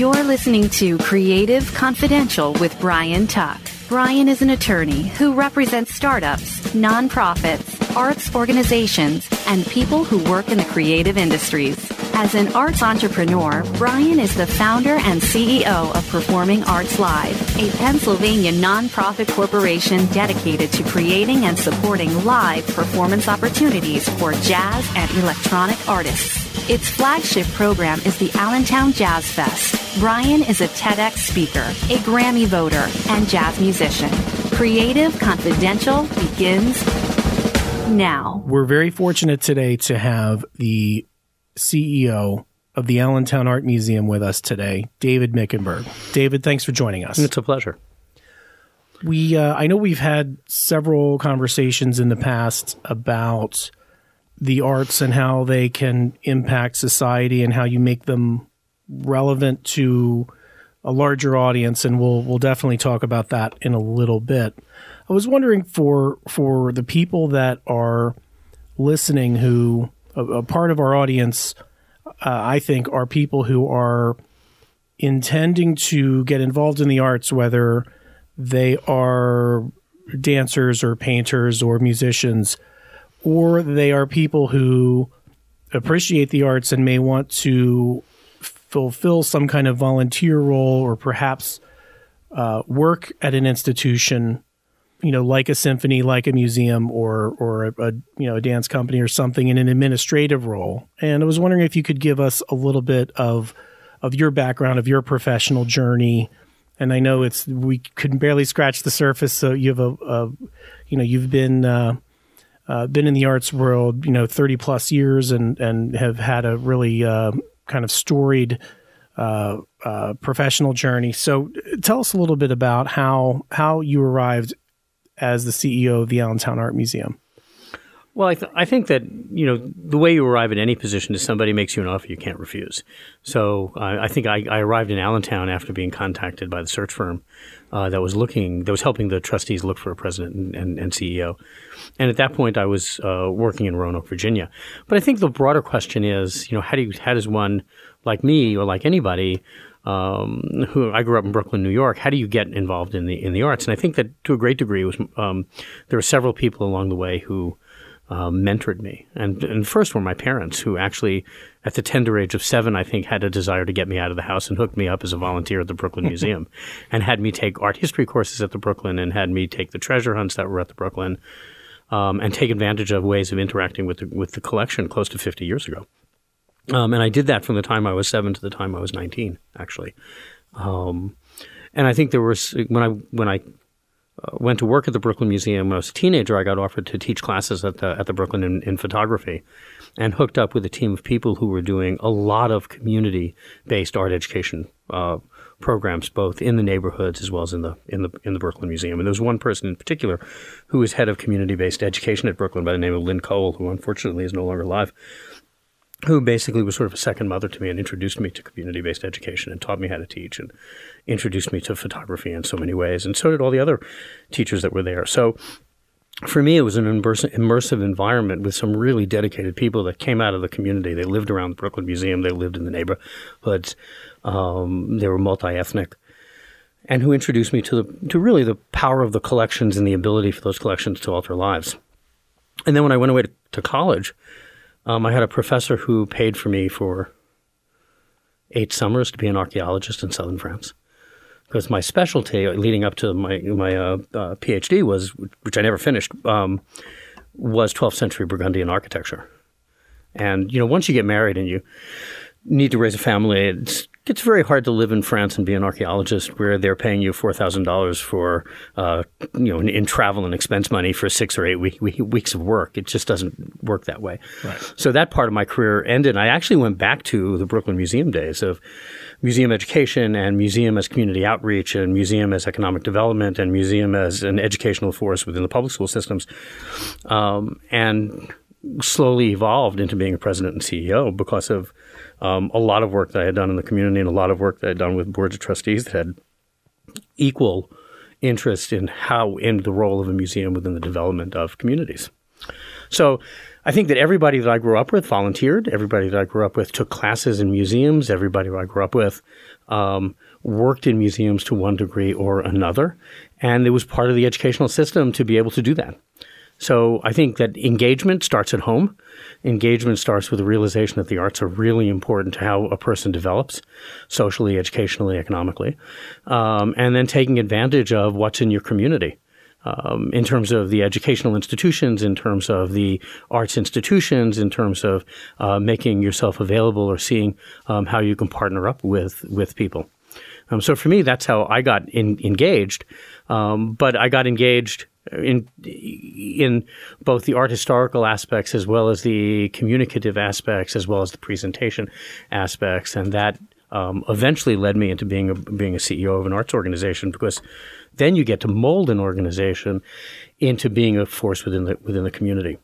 You're listening to Creative Confidential with Brian Tuck. Brian is an attorney who represents startups, nonprofits, arts organizations, and people who work in the creative industries. As an arts entrepreneur, Brian is the founder and CEO of Performing Arts Live, a Pennsylvania nonprofit corporation dedicated to creating and supporting live performance opportunities for jazz and electronic artists. Its flagship program is the Allentown Jazz Fest. Brian is a TEDx speaker, a Grammy voter, and jazz musician. Creative Confidential begins now. We're very fortunate today to have the CEO of the Allentown Art Museum with us today, David Mickenberg. David, thanks for joining us. It's a pleasure. We, uh, I know we've had several conversations in the past about the arts and how they can impact society and how you make them relevant to a larger audience and we'll we'll definitely talk about that in a little bit. I was wondering for for the people that are listening who a, a part of our audience uh, I think are people who are intending to get involved in the arts whether they are dancers or painters or musicians or they are people who appreciate the arts and may want to fulfill some kind of volunteer role or perhaps uh, work at an institution, you know, like a symphony, like a museum, or or a, a, you know a dance company or something in an administrative role. And I was wondering if you could give us a little bit of of your background, of your professional journey. And I know it's we could barely scratch the surface. So you have a, a you know, you've been uh, uh, been in the arts world, you know, 30 plus years and, and have had a really uh, kind of storied uh, uh, professional journey. So tell us a little bit about how, how you arrived as the CEO of the Allentown Art Museum. Well, I, th- I think that you know the way you arrive at any position is somebody makes you an offer you can't refuse. So uh, I think I, I, arrived in Allentown after being contacted by the search firm uh, that was looking that was helping the trustees look for a president and, and, and CEO. And at that point, I was uh, working in Roanoke, Virginia. But I think the broader question is, you know, how do you, how does one like me or like anybody um, who I grew up in Brooklyn, New York. How do you get involved in the in the arts? And I think that to a great degree was um, there were several people along the way who um, mentored me. And, and first were my parents, who actually, at the tender age of seven, I think, had a desire to get me out of the house and hooked me up as a volunteer at the Brooklyn Museum and had me take art history courses at the Brooklyn and had me take the treasure hunts that were at the Brooklyn um, and take advantage of ways of interacting with the, with the collection close to 50 years ago. Um, and I did that from the time I was seven to the time I was 19, actually. Um, and I think there was when I when I uh, went to work at the Brooklyn Museum when I was a teenager. I got offered to teach classes at the at the Brooklyn in, in photography, and hooked up with a team of people who were doing a lot of community based art education uh, programs, both in the neighborhoods as well as in the in the in the Brooklyn Museum. And there was one person in particular who was head of community based education at Brooklyn by the name of Lynn Cole, who unfortunately is no longer alive who basically was sort of a second mother to me and introduced me to community based education and taught me how to teach and introduced me to photography in so many ways. And so did all the other teachers that were there. So for me, it was an immersive environment with some really dedicated people that came out of the community. They lived around the Brooklyn Museum, they lived in the neighborhoods, um, they were multi ethnic. And who introduced me to the to really the power of the collections and the ability for those collections to alter lives. And then when I went away to, to college, um, I had a professor who paid for me for eight summers to be an archaeologist in southern France. Because my specialty leading up to my my uh, uh, PhD was, which I never finished, um, was 12th century Burgundian architecture. And you know, once you get married and you need to raise a family, it's it's very hard to live in France and be an archaeologist where they're paying you four thousand dollars for uh, you know in, in, travel and expense money for six or eight week, week, weeks of work. It just doesn't work that way. Right. So that part of my career ended. I actually went back to the Brooklyn Museum days of museum education and museum as community outreach and museum as economic development and museum as an educational force within the public school systems, um, and slowly evolved into being a president and CEO because of um, a lot of work that I had done in the community and a lot of work that I had done with boards of trustees that had equal interest in how in the role of a museum within the development of communities. So I think that everybody that I grew up with volunteered. Everybody that I grew up with took classes in museums. Everybody that I grew up with um, worked in museums to one degree or another. And it was part of the educational system to be able to do that. So I think that engagement starts at home. Engagement starts with the realization that the arts are really important to how a person develops socially, educationally, economically, um, and then taking advantage of what's in your community. Um, in terms of the educational institutions, in terms of the arts institutions, in terms of uh, making yourself available or seeing um, how you can partner up with with people. Um, so for me, that's how I got in, engaged. Um, but I got engaged in in both the art historical aspects as well as the communicative aspects as well as the presentation aspects, and that um, eventually led me into being a being a CEO of an arts organization because then you get to mold an organization into being a force within the within the community.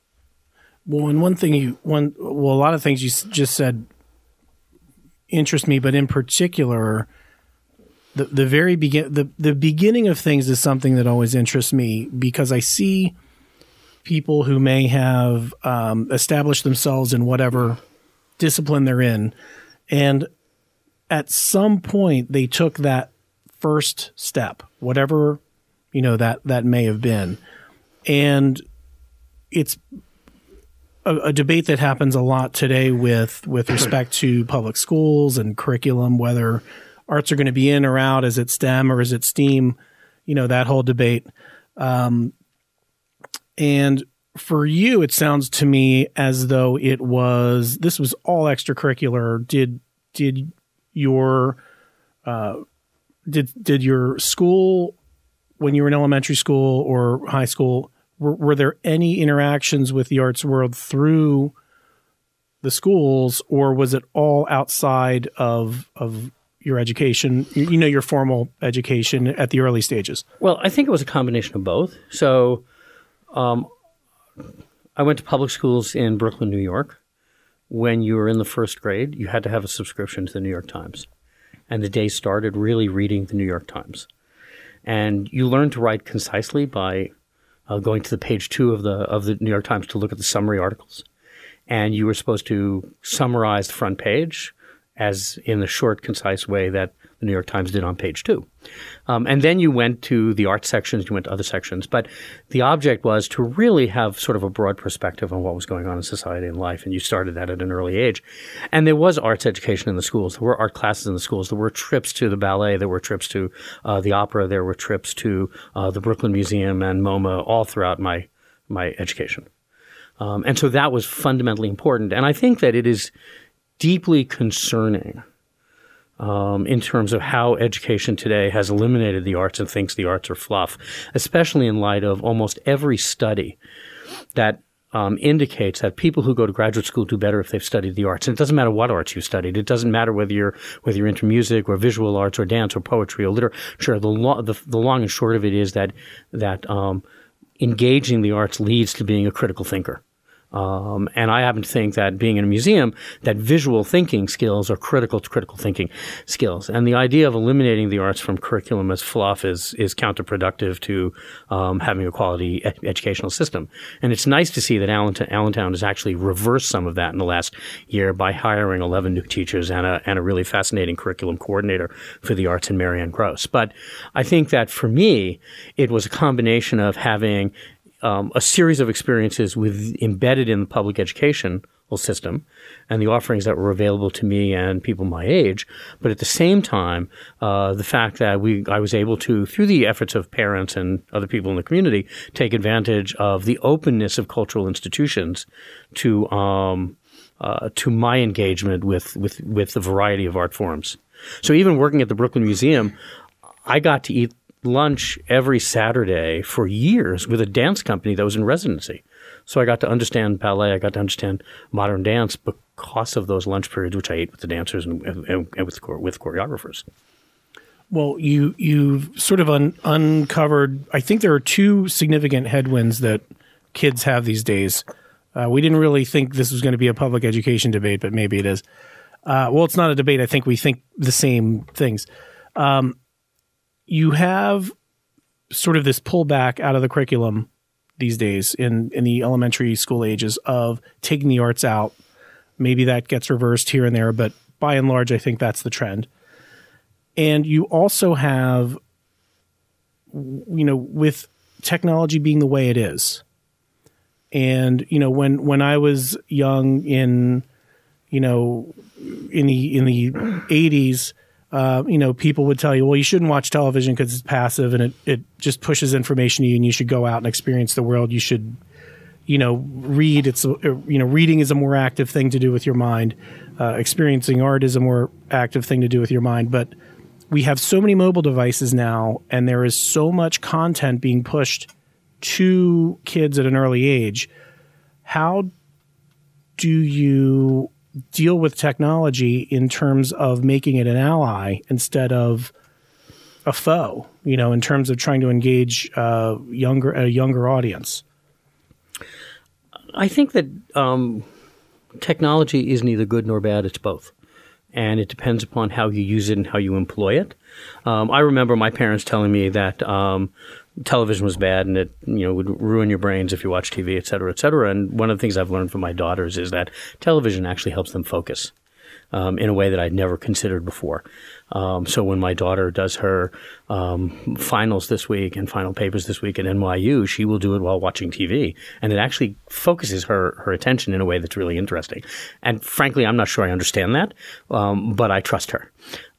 Well, and one thing you one well, a lot of things you just said interest me, but in particular the the very begin the the beginning of things is something that always interests me because I see people who may have um, established themselves in whatever discipline they're in, and at some point they took that first step, whatever you know that that may have been, and it's a, a, debate that happens a lot today with with respect to public schools and curriculum, whether arts are going to be in or out. Is it STEM or is it STEAM? You know, that whole debate. Um, and for you, it sounds to me as though it was this was all extracurricular. Did did your uh, did did your school when you were in elementary school or high school were, were there any interactions with the arts world through the schools or was it all outside of of your education, you know, your formal education at the early stages? Well, I think it was a combination of both. So, um, I went to public schools in Brooklyn, New York. When you were in the first grade, you had to have a subscription to the New York Times. And the day started really reading the New York Times. And you learned to write concisely by uh, going to the page two of the of the New York Times to look at the summary articles. And you were supposed to summarize the front page, as in the short, concise way that the New York Times did on page two. Um, and then you went to the art sections, you went to other sections. But the object was to really have sort of a broad perspective on what was going on in society and life. And you started that at an early age. And there was arts education in the schools. There were art classes in the schools. There were trips to the ballet. There were trips to uh, the opera. There were trips to uh, the Brooklyn Museum and MoMA all throughout my, my education. Um, and so that was fundamentally important. And I think that it is deeply concerning um, in terms of how education today has eliminated the arts and thinks the arts are fluff, especially in light of almost every study that um, indicates that people who go to graduate school do better if they've studied the arts. And it doesn't matter what arts you studied. It doesn't matter whether you're whether you're into music or visual arts or dance or poetry or literature. The, lo- the, the long and short of it is that that um, engaging the arts leads to being a critical thinker. Um, and I happen to think that being in a museum, that visual thinking skills are critical to critical thinking skills. And the idea of eliminating the arts from curriculum as fluff is is counterproductive to um, having a quality ed- educational system. And it's nice to see that Allentown, Allentown has actually reversed some of that in the last year by hiring 11 new teachers and a, and a really fascinating curriculum coordinator for the arts in Marianne Gross. But I think that for me, it was a combination of having um, a series of experiences with embedded in the public education system and the offerings that were available to me and people my age. But at the same time, uh, the fact that we I was able to, through the efforts of parents and other people in the community, take advantage of the openness of cultural institutions to um, uh, to my engagement with with with the variety of art forms. So even working at the Brooklyn Museum, I got to eat lunch every Saturday for years with a dance company that was in residency. So I got to understand ballet. I got to understand modern dance because of those lunch periods, which I ate with the dancers and, and, and with with choreographers. Well, you you've sort of un- uncovered. I think there are two significant headwinds that kids have these days. Uh, we didn't really think this was going to be a public education debate, but maybe it is. Uh, well, it's not a debate. I think we think the same things. Um, you have sort of this pullback out of the curriculum these days in in the elementary school ages of taking the arts out. Maybe that gets reversed here and there, but by and large, I think that's the trend. And you also have, you know, with technology being the way it is, and you know, when when I was young in, you know, in the in the eighties, uh, you know, people would tell you, well, you shouldn't watch television because it's passive and it it just pushes information to you, and you should go out and experience the world. You should, you know, read. It's you know, reading is a more active thing to do with your mind. Uh, experiencing art is a more active thing to do with your mind, but we have so many mobile devices now, and there is so much content being pushed to kids at an early age. How do you deal with technology in terms of making it an ally instead of a foe? You know, in terms of trying to engage uh, younger a younger audience. I think that um, technology is neither good nor bad; it's both and it depends upon how you use it and how you employ it. Um, I remember my parents telling me that um, television was bad and it you know would ruin your brains if you watch TV, et cetera, et cetera. And one of the things I've learned from my daughters is that television actually helps them focus um, in a way that I'd never considered before. Um, so when my daughter does her um, finals this week and final papers this week at NYU, she will do it while watching TV, and it actually focuses her her attention in a way that's really interesting. And frankly, I'm not sure I understand that, um, but I trust her.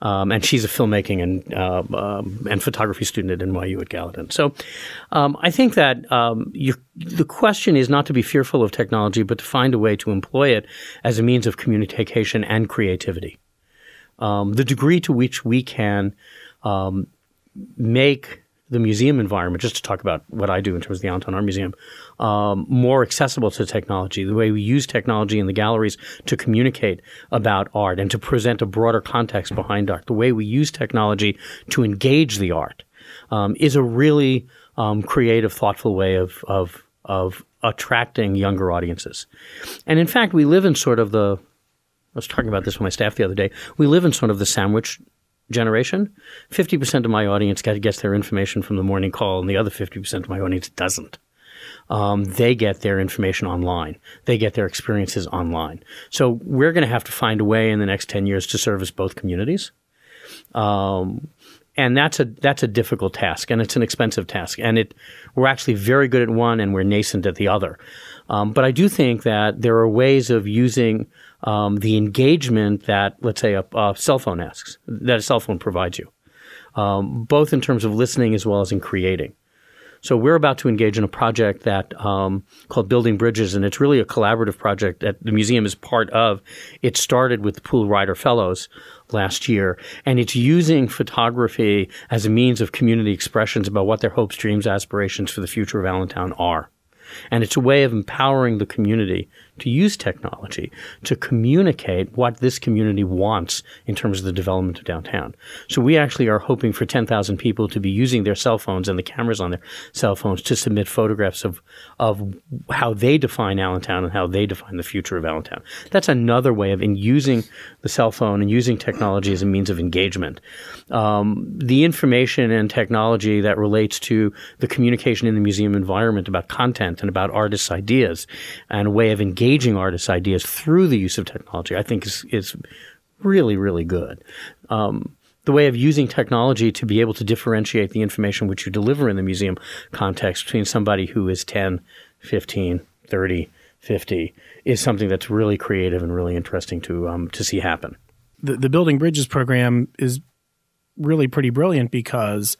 Um, and she's a filmmaking and uh, um, and photography student at NYU at Gallatin. So um, I think that um, you, the question is not to be fearful of technology, but to find a way to employ it as a means of communication and creativity um, the degree to which we can um, make the museum environment, just to talk about what I do in terms of the Allentown Art Museum, um, more accessible to technology, the way we use technology in the galleries to communicate about art and to present a broader context behind art, the way we use technology to engage the art um, is a really um, creative, thoughtful way of, of, of attracting younger audiences. And in fact, we live in sort of the was talking about this with my staff the other day. We live in sort of the sandwich generation. 50% of my audience gets their information from the morning call, and the other 50% of my audience doesn't. Um, they get their information online. They get their experiences online. So we're going to have to find a way in the next 10 years to service both communities. Um, and that's a that's a difficult task, and it's an expensive task. And it we're actually very good at one, and we're nascent at the other. Um, but I do think that there are ways of using um, the engagement that, let's say, a, a, cell phone asks, that a cell phone provides you, um, both in terms of listening as well as in creating. So we're about to engage in a project that um, called Building Bridges, and it's really a collaborative project that the museum is part of. It started with the Pool Rider Fellows last year, and it's using photography as a means of community expressions about what their hopes, dreams, aspirations for the future of Allentown are. And it's a way of empowering the community to use technology to communicate what this community wants in terms of the development of downtown. So we actually are hoping for 10,000 people to be using their cell phones and the cameras on their cell phones to submit photographs of, of how they define Allentown and how they define the future of Allentown. That's another way of in using the cell phone and using technology as a means of engagement. Um, the information and technology that relates to the communication in the museum environment about content and about artists' ideas and a way of engaging engaging artists' ideas through the use of technology, I think is, is really, really good. Um, the way of using technology to be able to differentiate the information which you deliver in the museum context between somebody who is 10, 15, 30, 50 is something that's really creative and really interesting to um, to see happen. The, the Building Bridges program is really pretty brilliant because,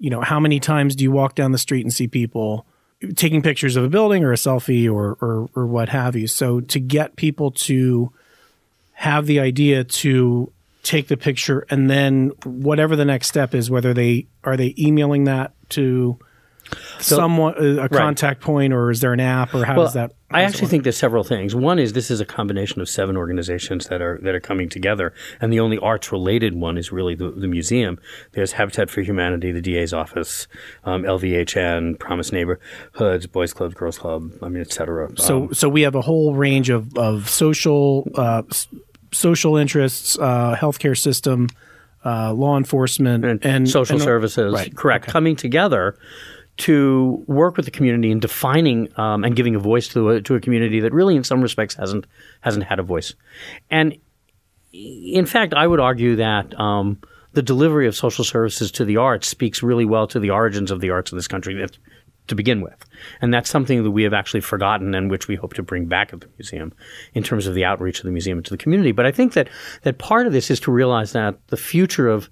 you know, how many times do you walk down the street and see people taking pictures of a building or a selfie or, or, or what have you. So to get people to have the idea to take the picture and then whatever the next step is, whether they are they emailing that to so, someone a right. contact point or is there an app or how well, does that I actually think there's several things. One is this is a combination of seven organizations that are that are coming together, and the only arts related one is really the, the museum. There's Habitat for Humanity, the DA's office, um, LVHN, Promise Neighborhoods, Boys Club, Girls Club, I mean, etc. So, um, so we have a whole range of of social uh, social interests, uh, healthcare system, uh, law enforcement, and, and social and, services. Right. Correct. Okay. Coming together to work with the community in defining um, and giving a voice to a, to a community that really, in some respects, hasn't hasn't had a voice. And in fact, I would argue that um, the delivery of social services to the arts speaks really well to the origins of the arts in this country to begin with. And that's something that we have actually forgotten and which we hope to bring back at the museum in terms of the outreach of the museum to the community. But I think that, that part of this is to realize that the future of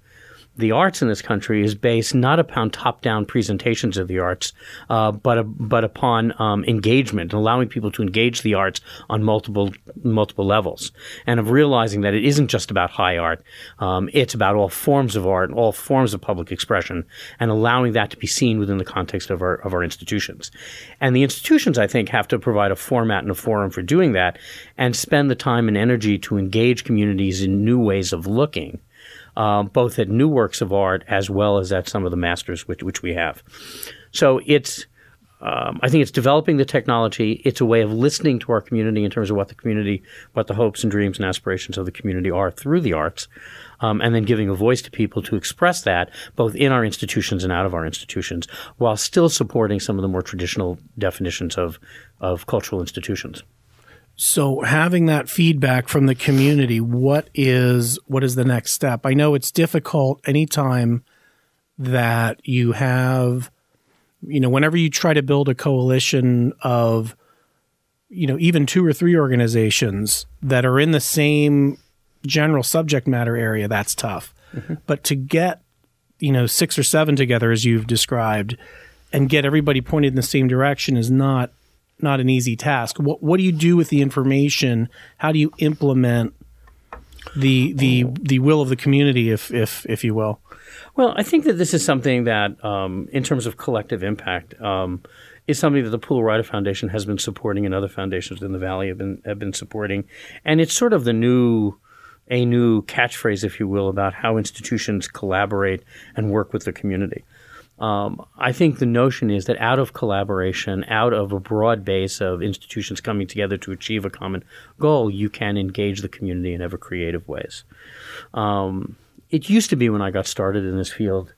the arts in this country is based not upon top-down presentations of the arts, uh, but but upon um, engagement, allowing people to engage the arts on multiple multiple levels, and of realizing that it isn't just about high art; um, it's about all forms of art, all forms of public expression, and allowing that to be seen within the context of our of our institutions. And the institutions, I think, have to provide a format and a forum for doing that, and spend the time and energy to engage communities in new ways of looking um, both at new works of art as well as at some of the masters which, which we have. So it's, um, I think it's developing the technology. It's a way of listening to our community in terms of what the community, what the hopes and dreams and aspirations of the community are through the arts, um, and then giving a voice to people to express that both in our institutions and out of our institutions, while still supporting some of the more traditional definitions of of cultural institutions. So having that feedback from the community, what is what is the next step? I know it's difficult anytime that you have you know whenever you try to build a coalition of you know even two or three organizations that are in the same general subject matter area that's tough. Mm-hmm. But to get you know six or seven together as you've described and get everybody pointed in the same direction is not not an easy task. What what do you do with the information? How do you implement the the the will of the community, if if if you will? Well, I think that this is something that, um, in terms of collective impact, um, is something that the Pool Rider Foundation has been supporting, and other foundations in the Valley have been have been supporting, and it's sort of the new a new catchphrase, if you will, about how institutions collaborate and work with the community. Um, I think the notion is that out of collaboration, out of a broad base of institutions coming together to achieve a common goal, you can engage the community in ever creative ways. Um, it used to be when I got started in this field,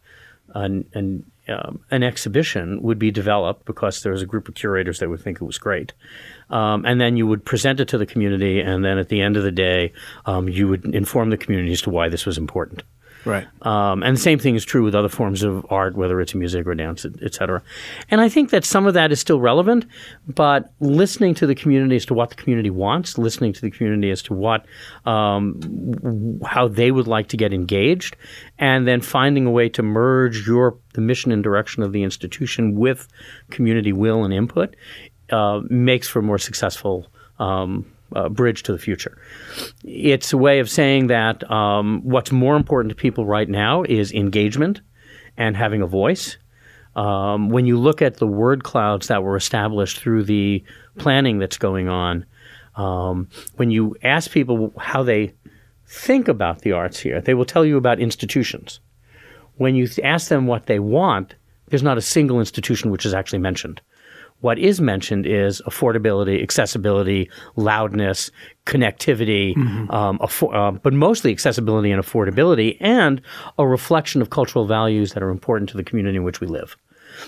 an, an, um, an, exhibition would be developed because there was a group of curators that would think it was great. Um, and then you would present it to the community, and then at the end of the day, um, you would inform the community as to why this was important. Right. Um, and the same thing is true with other forms of art, whether it's music or dance, et cetera. And I think that some of that is still relevant, but listening to the community as to what the community wants, listening to the community as to what, um, how they would like to get engaged, and then finding a way to merge your the mission and direction of the institution with community will and input uh, makes for more successful um, uh, bridge to the future. It's a way of saying that um, what's more important to people right now is engagement and having a voice. Um, when you look at the word clouds that were established through the planning that's going on, um, when you ask people how they think about the arts here, they will tell you about institutions. When you ask them what they want, there's not a single institution which is actually mentioned. What is mentioned is affordability, accessibility, loudness, connectivity, mm-hmm. um, affor- uh, but mostly accessibility and affordability, and a reflection of cultural values that are important to the community in which we live.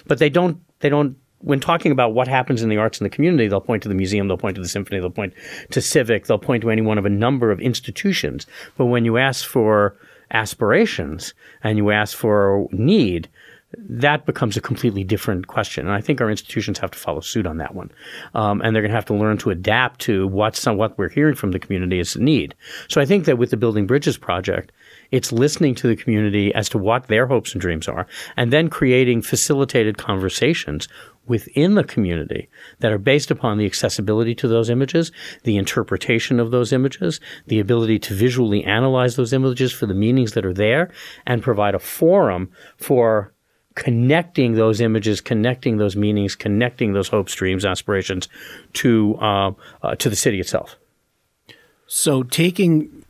But they don't. They don't. When talking about what happens in the arts in the community, they'll point to the museum, they'll point to the symphony, they'll point to civic, they'll point to any one of a number of institutions. But when you ask for aspirations and you ask for need, that becomes a completely different question. And I think our institutions have to follow suit on that one. Um, and they're going to have to learn to adapt to what's, what we're hearing from the community as a need. So I think that with the Building Bridges project, it's listening to the community as to what their hopes and dreams are, and then creating facilitated conversations within the community that are based upon the accessibility to those images, the interpretation of those images, the ability to visually analyze those images for the meanings that are there, and provide a forum for connecting those images, connecting those meanings, connecting those hopes, dreams, aspirations to uh, uh, to the city itself. So taking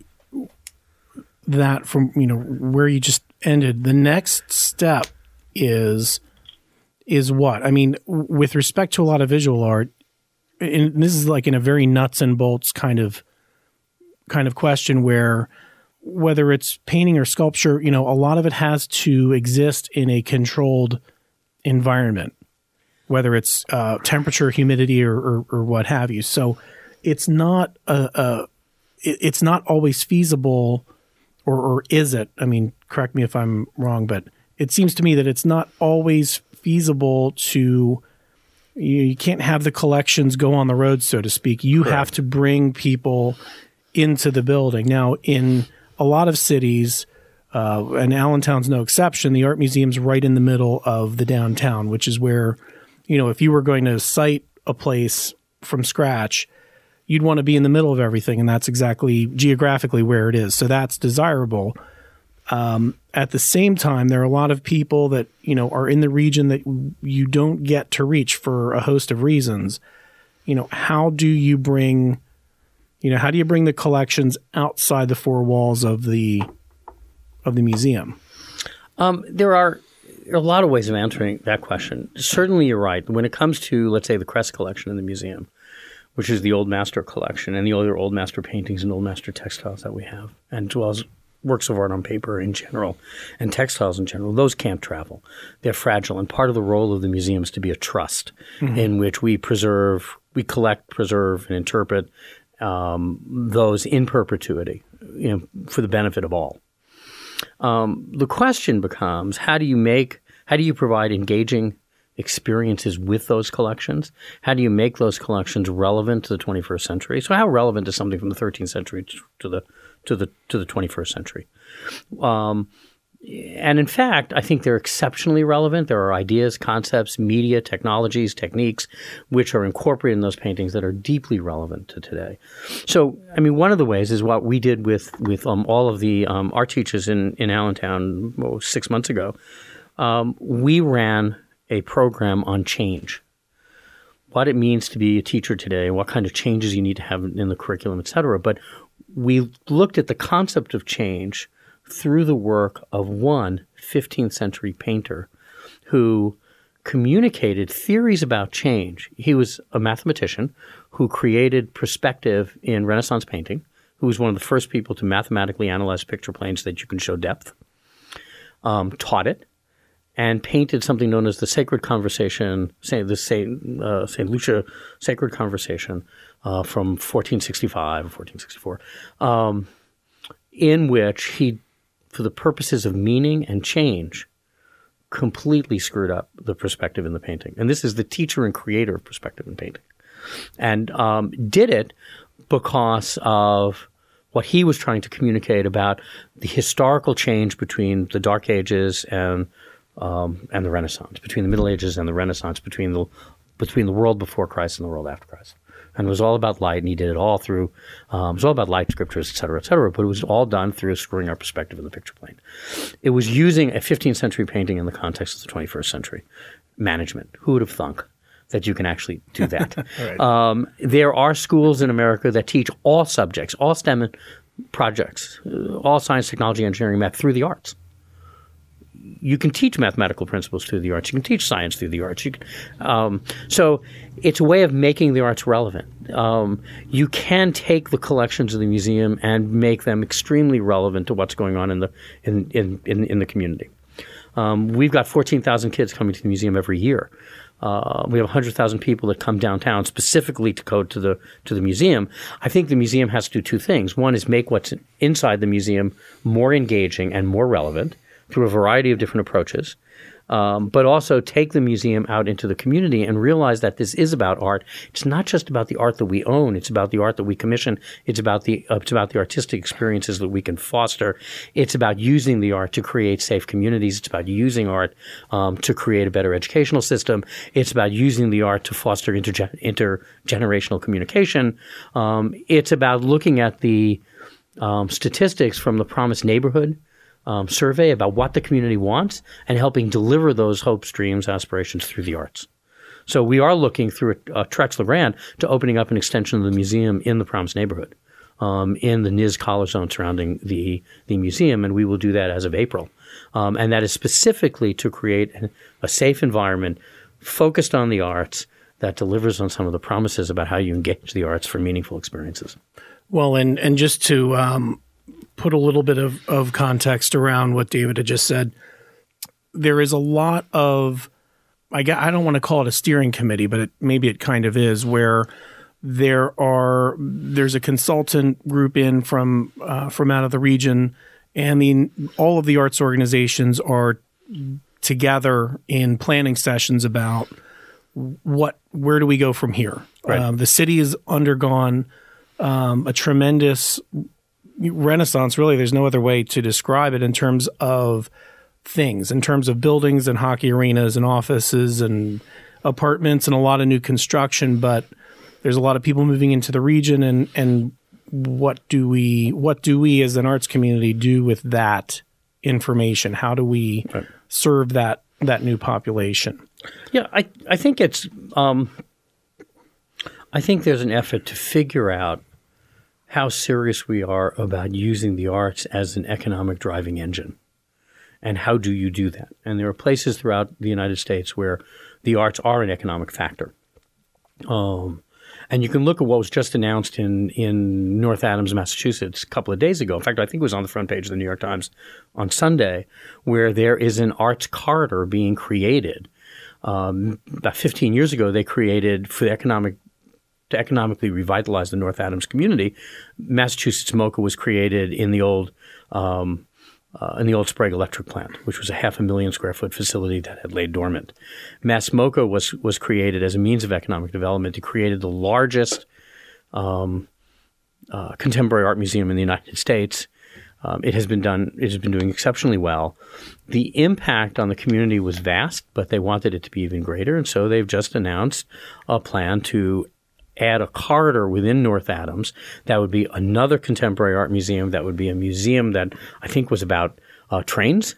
that from you know where you just ended, the next step is is what? I mean, with respect to a lot of visual art, and this is like in a very nuts and bolts kind of kind of question where whether it's painting or sculpture, you know, a lot of it has to exist in a controlled environment. whether it's uh, temperature, humidity, or, or, or what have you. So it's not a, a it's not always feasible, or, or is it? I mean, correct me if I'm wrong, but it seems to me that it's not always feasible to you, you can't have the collections go on the road, so to speak. You have to bring people into the building. Now, in a lot of cities, uh, and Allentown's no exception, the art museum's right in the middle of the downtown, which is where, you know, if you were going to site a place from scratch, you'd want to be in the middle of everything, and that's exactly geographically where it is. So that's desirable. Um, at the same time, there are a lot of people that you know are in the region that you don't get to reach for a host of reasons. You know, how do you bring, you know, how do you bring the collections outside the four walls of the of the museum? Um, there are a lot of ways of answering that question. Certainly, you're right. When it comes to, let's say, the Kress collection in the museum, which is the Old Master collection and the other Old Master paintings and Old Master textiles that we have, and as well as works of art on paper in general and textiles in general, those can't travel. They're fragile. And part of the role of the museum is to be a trust mm-hmm. in which we preserve, we collect, preserve, and interpret um, those in perpetuity you know, for the benefit of all. Um, the question becomes how do you make, how do you provide engaging experiences with those collections? How do you make those collections relevant to the 21st century? So, how relevant is something from the 13th century to the to the to the 21st century. Um, and in fact, I think they're exceptionally relevant. There are ideas, concepts, media, technologies, techniques, which are incorporated in those paintings that are deeply relevant to today. So, I mean, one of the ways is what we did with with um, all of the um, art teachers in in Allentown oh, six months ago. Um, we ran a program on change, what it means to be a teacher today, what kind of changes you need to have in the curriculum, et cetera. But we looked at the concept of change through the work of one 15th century painter who communicated theories about change. He was a mathematician who created perspective in Renaissance painting, who was one of the first people to mathematically analyze picture planes that you can show depth, um, taught it, and painted something known as the Sacred Conversation, say the uh, Saint Lucia Sacred Conversation, uh, from 1465 or 1464, um, in which he, for the purposes of meaning and change, completely screwed up the perspective in the painting. And this is the teacher and creator of perspective in painting. And um, did it because of what he was trying to communicate about the historical change between the Dark Ages and um, and the Renaissance, between the Middle Ages and the Renaissance, between the between the world before Christ and the world after Christ and it was all about light, and he did it all through. Um, it was all about light scriptures, et cetera, et cetera. But it was all done through screwing our perspective in the picture plane. It was using a 15th century painting in the context of the 21st century management. Who would have thunk? that you can actually do that. right. um, there are schools in America that teach all subjects, all STEM projects, uh, all science, technology, engineering, math through the arts you can teach mathematical principles through the arts. You can teach science through the arts. Can, um, so it's a way of making the arts relevant. Um, you can take the collections of the museum and make them extremely relevant to what's going on in the in in, in, in the community. Um, we've got 14,000 kids coming to the museum every year. Uh, we have 100,000 people that come downtown specifically to go to the to the museum. I think the museum has to do two things. One is make what's inside the museum more engaging and more relevant through a variety of different approaches. Um, but also take the museum out into the community and realize that this is about art. It's not just about the art that we own. It's about the art that we commission. It's about the uh, it's about the artistic experiences that we can foster. It's about using the art to create safe communities. It's about using art um, to create a better educational system. It's about using the art to foster interge- intergenerational communication. Um, it's about looking at the um, statistics from the Promise Neighborhood um, survey about what the community wants and helping deliver those hopes, dreams, aspirations through the arts. So we are looking through a Trexler grant to opening up an extension of the museum in the Promise neighborhood, um, in the NIZ college zone surrounding the the museum, and we will do that as of April. Um, and that is specifically to create a safe environment focused on the arts that delivers on some of the promises about how you engage the arts for meaningful experiences. Well, and and just to um, put a little bit of, of context around what David had just said, there is a lot of I, I don't want to call it a steering committee, but it, maybe it kind of is, where there are there's a consultant group in from uh, from out of the region, and the all of the arts organizations are together in planning sessions about what where do we go from here. Right. Um, the city has undergone um, a tremendous renaissance. Really, there's no other way to describe it in terms of things, in terms of buildings and hockey arenas and offices and apartments and a lot of new construction. But there's a lot of people moving into the region, and and what do we what do we as an arts community do with that information? How do we Right. serve that that new population? Yeah, I I think it's um, I think there's an effort to figure out how serious we are about using the arts as an economic driving engine. And how do you do that? And there are places throughout the United States where the arts are an economic factor. Um, and you can look at what was just announced in, in North Adams, Massachusetts, a couple of days ago. In fact, I think it was on the front page of the New York Times on Sunday, where there is an arts corridor being created. Um, about 15 years ago, they created for the economic to economically revitalize the North Adams community. Massachusetts MoCA was created in the old um, uh, in the old Sprague Electric Plant, which was a half a million square foot facility that had laid dormant. Mass MoCA was was created as a means of economic development. It created the largest um, uh, contemporary art museum in the United States. Um, it has been done. It has been doing exceptionally well. The impact on the community was vast, but they wanted it to be even greater, and so they've just announced a plan to add a corridor within North Adams that would be another contemporary art museum. That would be a museum that I think was about uh, trains.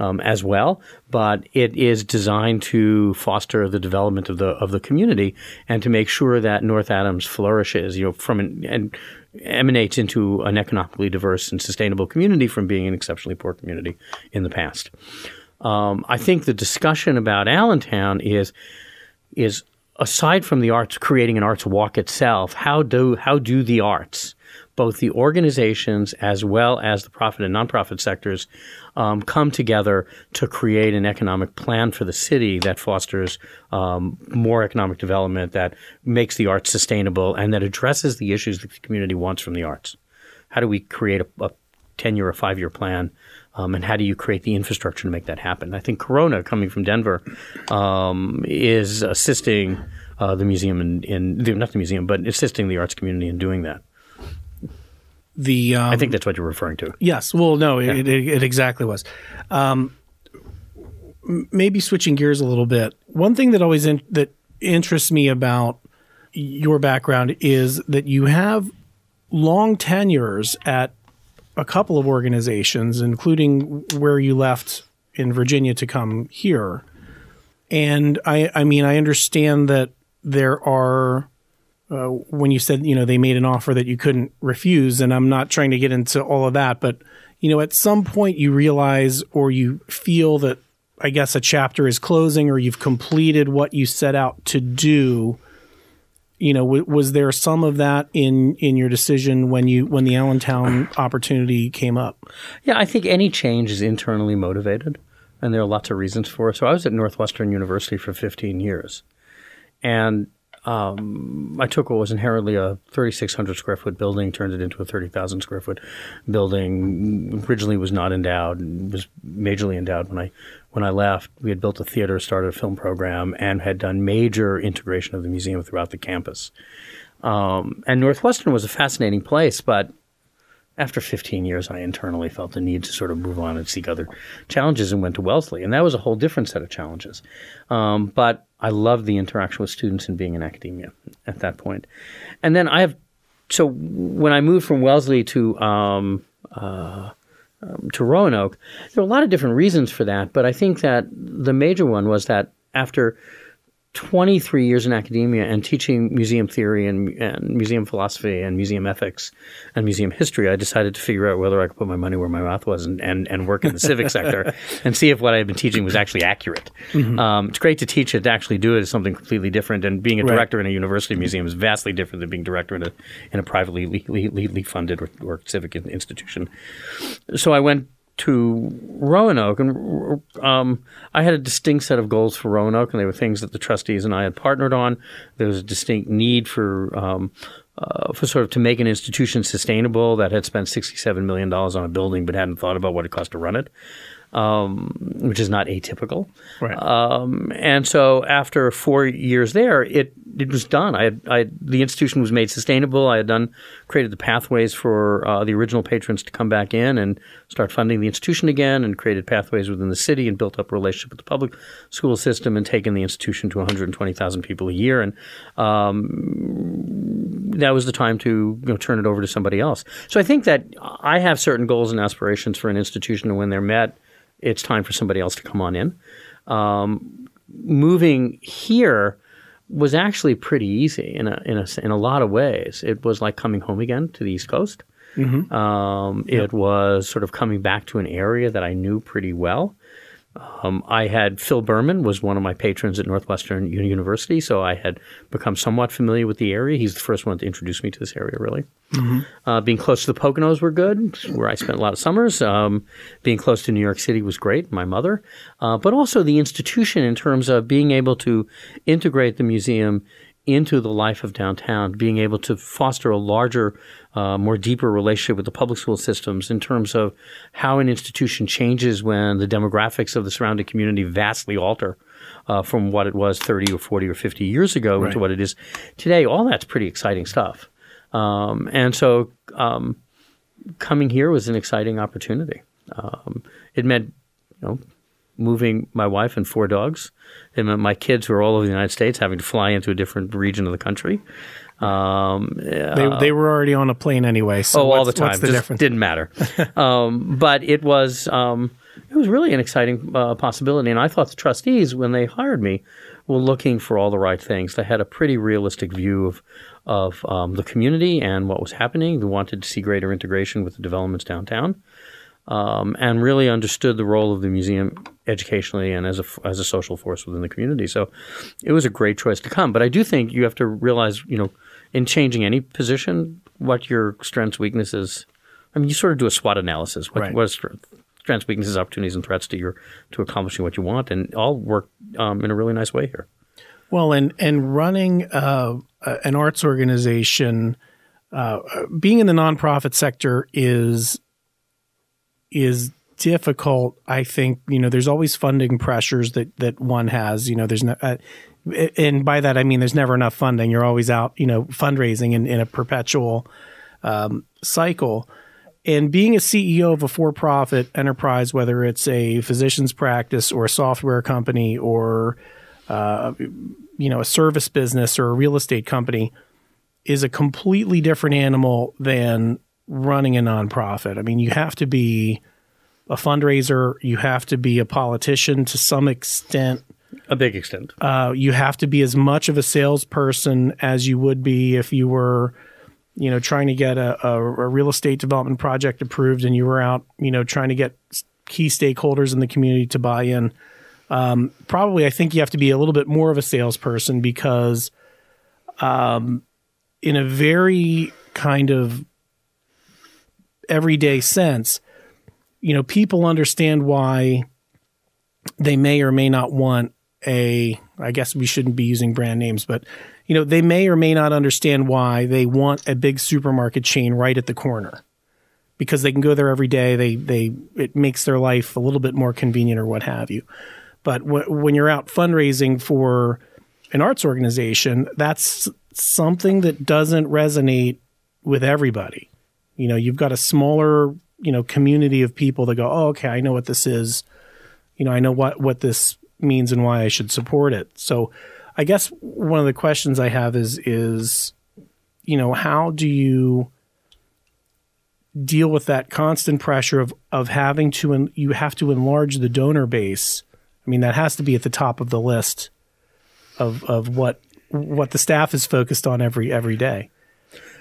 Um, as well, but it is designed to foster the development of the of the community and to make sure that North Adams flourishes. You know, from an, and emanates into an economically diverse and sustainable community from being an exceptionally poor community in the past. Um, I think the discussion about Allentown is is aside from the arts creating an arts walk itself, how do how do the arts, both the organizations as well as the profit and nonprofit sectors, um, come together to create an economic plan for the city that fosters um, more economic development, that makes the arts sustainable, and that addresses the issues that the community wants from the arts. How do we create a, a ten year or five year plan? Um, and how do you create the infrastructure to make that happen? I think Corona, coming from Denver, um, is assisting uh, the museum in, in not the museum, but assisting the arts community in doing that. The um, I think that's what you're referring to. Yes. Well, no, it, it, it exactly was. Um, maybe switching gears a little bit. One thing that always in, that interests me about your background is that you have long tenures at a couple of organizations, including where you left in Virginia to come here. And I, I mean, I understand that there are uh, when you said you know they made an offer that you couldn't refuse and i'm not trying to get into all of that but you know at some point you realize or you feel that i guess a chapter is closing or you've completed what you set out to do you know w- was there some of that in in your decision when you when the allentown opportunity came up Yeah, I think any change is internally motivated, and there are lots of reasons for it. So I was at Northwestern University for 15 years, and um, I took what was inherently a 3,600 square foot building, turned it into a 30,000 square foot building. Originally was not endowed, was majorly endowed when I when I left. We had built a theater, started a film program, and had done major integration of the museum throughout the campus. Um, and Northwestern was a fascinating place, but after 15 years, I internally felt the need to sort of move on and seek other challenges and went to Wellesley. And that was a whole different set of challenges. Um, but I loved the interaction with students and being in academia at that point. And then I have, so when I moved from Wellesley to, um, uh, um, to Roanoke, there were a lot of different reasons for that. But I think that the major one was that after 23 years in academia and teaching museum theory and, and museum philosophy and museum ethics and museum history, I decided to figure out whether I could put my money where my mouth was and, and, and work in the civic sector and see if what I had been teaching was actually accurate. Um, it's great to teach it, to actually do it is something completely different. And being a Right. director in a university museum is vastly different than being director in a, in a privately le- le- le- funded or, or civic in- institution. So I went to Roanoke, and um, I had a distinct set of goals for Roanoke, and they were things that the trustees and I had partnered on. There was a distinct need for um, uh, for sort of to make an institution sustainable that had spent sixty-seven million dollars on a building, but hadn't thought about what it cost to run it um, which is not atypical. Right. Um, and so after four years there, it it was done. I, had, I the institution was made sustainable. I had done created the pathways for uh, the original patrons to come back in and start funding the institution again, and created pathways within the city and built up a relationship with the public school system and taken the institution to 120,000 people a year. And um, that was the time to you know, turn it over to somebody else. So I think that I have certain goals and aspirations for an institution, and when they're met it's time for somebody else to come on in. Um, moving here was actually pretty easy in a, in a in a lot of ways. It was like coming home again to the East Coast. Mm-hmm. Um, yep. It was sort of coming back to an area that I knew pretty well. Um, I had Phil Berman was one of my patrons at Northwestern University, so I had become somewhat familiar with the area. He's the first one to introduce me to this area, really. Mm-hmm. Uh, being close to the Poconos were good, where I spent a lot of summers. Um, being close to New York City was great, my mother, uh, but also the institution in terms of being able to integrate the museum into the life of downtown, being able to foster a larger, uh, more deeper relationship with the public school systems in terms of how an institution changes when the demographics of the surrounding community vastly alter uh, from what it was 30 or 40 or 50 years ago right. into what it is today. All that's pretty exciting stuff. Um, and so um, coming here was an exciting opportunity. Um, it meant, you know, moving my wife and four dogs. It meant my kids who are all over the United States having to fly into a different region of the country. Um, they, they were already on a plane anyway. So oh, all the time. What's the Just difference? Didn't matter. um, but it was um, it was really an exciting uh, possibility, and I thought the trustees, when they hired me, were looking for all the right things. They had a pretty realistic view of of um, the community and what was happening. They wanted to see greater integration with the developments downtown um, and really understood the role of the museum educationally and as a, as a social force within the community. So it was a great choice to come. But I do think you have to realize, you know, in changing any position, what your strengths, weaknesses. I mean, you sort of do a SWOT analysis. What, right. what is strengths, weaknesses, opportunities, and threats to your to accomplishing what you want, and all work um, in a really nice way here. Well, and and running uh, an arts organization, uh, being in the nonprofit sector is is difficult. I think you know there's always funding pressures that that one has. You know, there's no, uh, and by that I mean there's never enough funding. You're always out, you know, fundraising in, in a perpetual um, cycle. And being a CEO of a for-profit enterprise, whether it's a physician's practice or a software company or uh, you know a service business or a real estate company, is a completely different animal than running a nonprofit. I mean, you have to be a fundraiser, you have to be a politician to some extent. A big extent. Uh, you have to be as much of a salesperson as you would be if you were, you know, trying to get a, a, a real estate development project approved and you were out, you know, trying to get key stakeholders in the community to buy in. Um, probably, I think you have to be a little bit more of a salesperson because, um, in a very kind of everyday sense, you know, people understand why they may or may not want a, I guess we shouldn't be using brand names, but, you know, they may or may not understand why they want a big supermarket chain right at the corner because they can go there every day. They, they, it makes their life a little bit more convenient or what have you. But w- when you're out fundraising for an arts organization, that's something that doesn't resonate with everybody. You know, you've got a smaller, you know, community of people that go, "Oh, okay, I know what this is. You know, I know what what this means and why I should support it." So, I guess one of the questions I have is is you know, how do you deal with that constant pressure of of having to en- you have to enlarge the donor base? I mean, that has to be at the top of the list of of what what the staff is focused on every every day.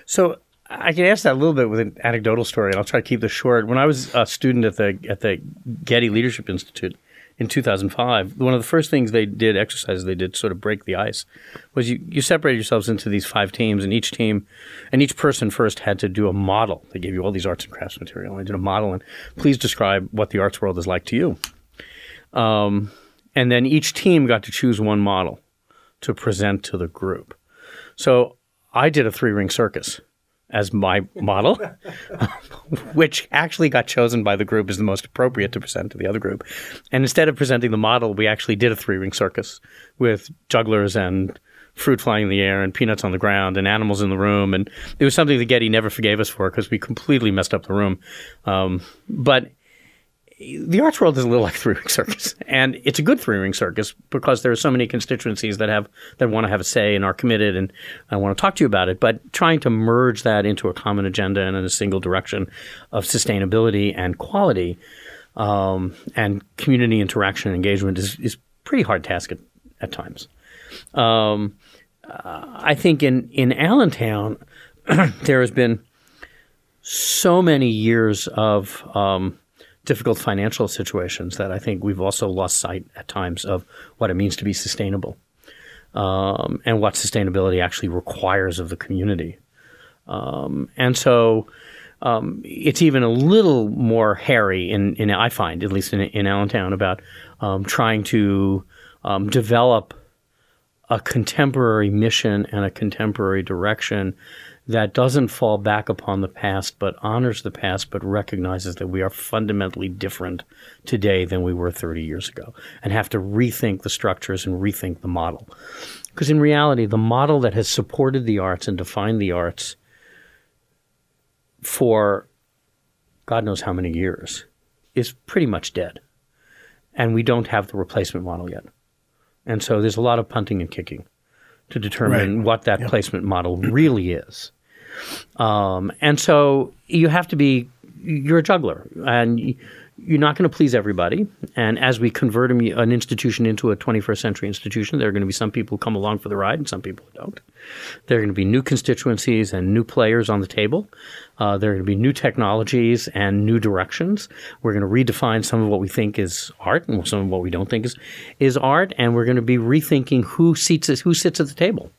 So I can answer that a little bit with an anecdotal story, and I'll try to keep this short. When I was a student at the at the Getty Leadership Institute in 2005, one of the first things they did, exercises they did, sort of break the ice, was you you separated yourselves into these five teams, and each team, and each person first had to do a model. They gave you all these arts and crafts material. and They did a model, and please describe what the arts world is like to you. Um, and then each team got to choose one model to present to the group. So I did a three ring circus as my model, which actually got chosen by the group as the most appropriate to present to the other group. And instead of presenting the model, we actually did a three ring circus with jugglers and fruit flying in the air and peanuts on the ground and animals in the room. And it was something that Getty never forgave us for because we completely messed up the room. Um, but the arts world is a little like three ring circus, and it's a good three ring circus because there are so many constituencies that have that want to have a say and are committed, and I want to talk to you about it. But trying to merge that into a common agenda and in a single direction of sustainability and quality um, and community interaction and engagement is is pretty hard task at, at times. Um, uh, I think in in Allentown there has been so many years of um, difficult financial situations that I think we've also lost sight at times of what it means to be sustainable um, and what sustainability actually requires of the community. Um, and so um, it's even a little more hairy in, in I find, at least in, in Allentown, about um, trying to um, develop a contemporary mission and a contemporary direction that doesn't fall back upon the past, but honors the past, but recognizes that we are fundamentally different today than we were 30 years ago and have to rethink the structures and rethink the model. Because in reality, the model that has supported the arts and defined the arts for God knows how many years is pretty much dead. And we don't have the replacement model yet. And so there's a lot of punting and kicking to determine right. what that yep. placement model really is. Um, and so you have to be, you're a juggler and you're not going to please everybody. And as we convert an institution into a 21st century institution, there are going to be some people who come along for the ride and some people who don't. There are going to be new constituencies and new players on the table. Uh, there are going to be new technologies and new directions. We're going to redefine some of what we think is art and some of what we don't think is is art, and we're going to be rethinking who seats who sits at the table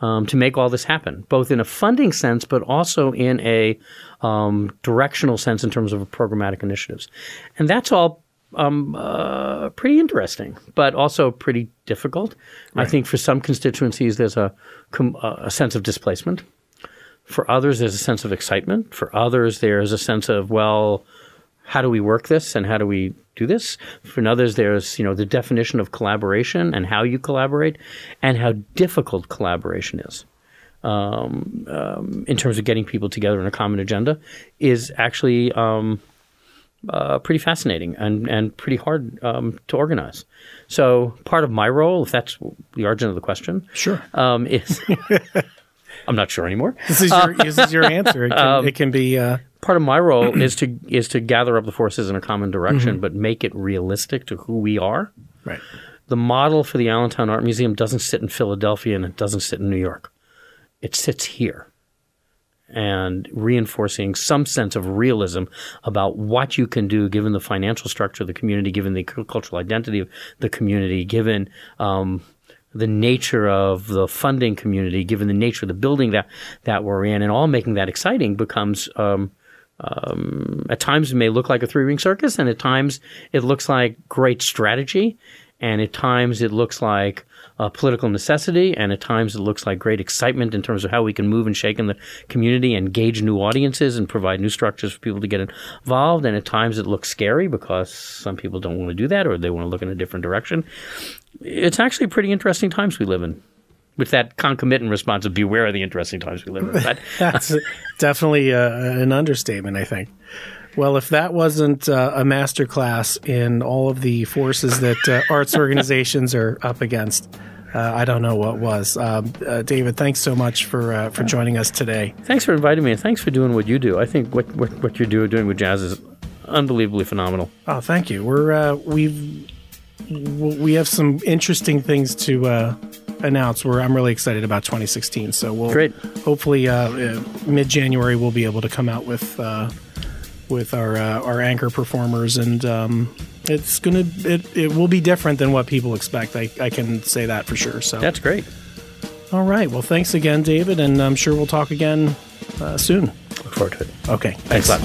um, to make all this happen, both in a funding sense, but also in a um, directional sense in terms of programmatic initiatives. And that's all um, uh, pretty interesting, but also pretty difficult. Right. I think for some constituencies, there's a, a sense of displacement. For others, there's a sense of excitement. For others, there's a sense of, well, how do we work this and how do we do this? For others, there's you know the definition of collaboration and how you collaborate, and how difficult collaboration is. Um, um, in terms of getting people together in a common agenda, is actually um, uh, pretty fascinating and, and pretty hard um, to organize. So part of my role, if that's the origin of the question, sure, um, is I'm not sure anymore. This is your, this is your answer. It can, um, it can be. Uh, part of my role is to is to gather up the forces in a common direction, mm-hmm. but make it realistic to who we are. Right. The model for the Allentown Art Museum doesn't sit in Philadelphia and it doesn't sit in New York. It sits here. And reinforcing some sense of realism about what you can do given the financial structure of the community, given the cultural identity of the community, given um, the nature of the funding community, given the nature of the building that, that we're in, and all making that exciting becomes um, um, at times it may look like a three ring circus, and at times it looks like great strategy, and at times it looks like a political necessity, and at times it looks like great excitement in terms of how we can move and shake in the community, engage new audiences, and provide new structures for people to get involved. And at times it looks scary because some people don't want to do that or they want to look in a different direction. It's actually pretty interesting times we live in with that concomitant response of beware of the interesting times we live in. But That's definitely uh, an understatement, I think. Well, if that wasn't uh, a master class in all of the forces that uh, arts organizations are up against, uh, I don't know what was. Um, uh, David, thanks so much for uh, for joining us today. Thanks for inviting me, and thanks for doing what you do. I think what what, what you're doing, doing with jazz is unbelievably phenomenal. Oh, thank you. We're we've we have some interesting things to announce. Where I'm really excited about 2016. So we'll Great. hopefully uh, uh, mid January we'll be able to come out with uh, with our uh, our anchor performers and um, it's gonna it, it will be different than what people expect. I, I can say that for sure. So That's great. all right. Well, thanks again, David, and I'm sure we'll talk again uh, soon. Look forward to it. Okay. Thanks a lot.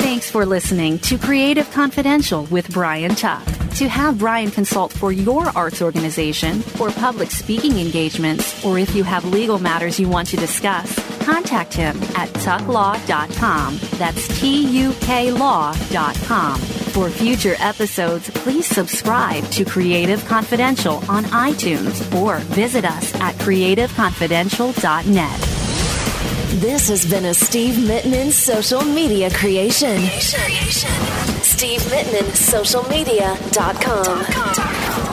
Thanks for listening to Creative Confidential with Brian Tuck. To have Brian consult for your arts organization or public speaking engagements, or if you have legal matters you want to discuss, contact him at tucklaw.com. That's T U K law.com. For future episodes, please subscribe to Creative Confidential on iTunes or visit us at creativeconfidential.net. This has been a Steve Mittman social media creation. Steve Mittman, socialmedia.com.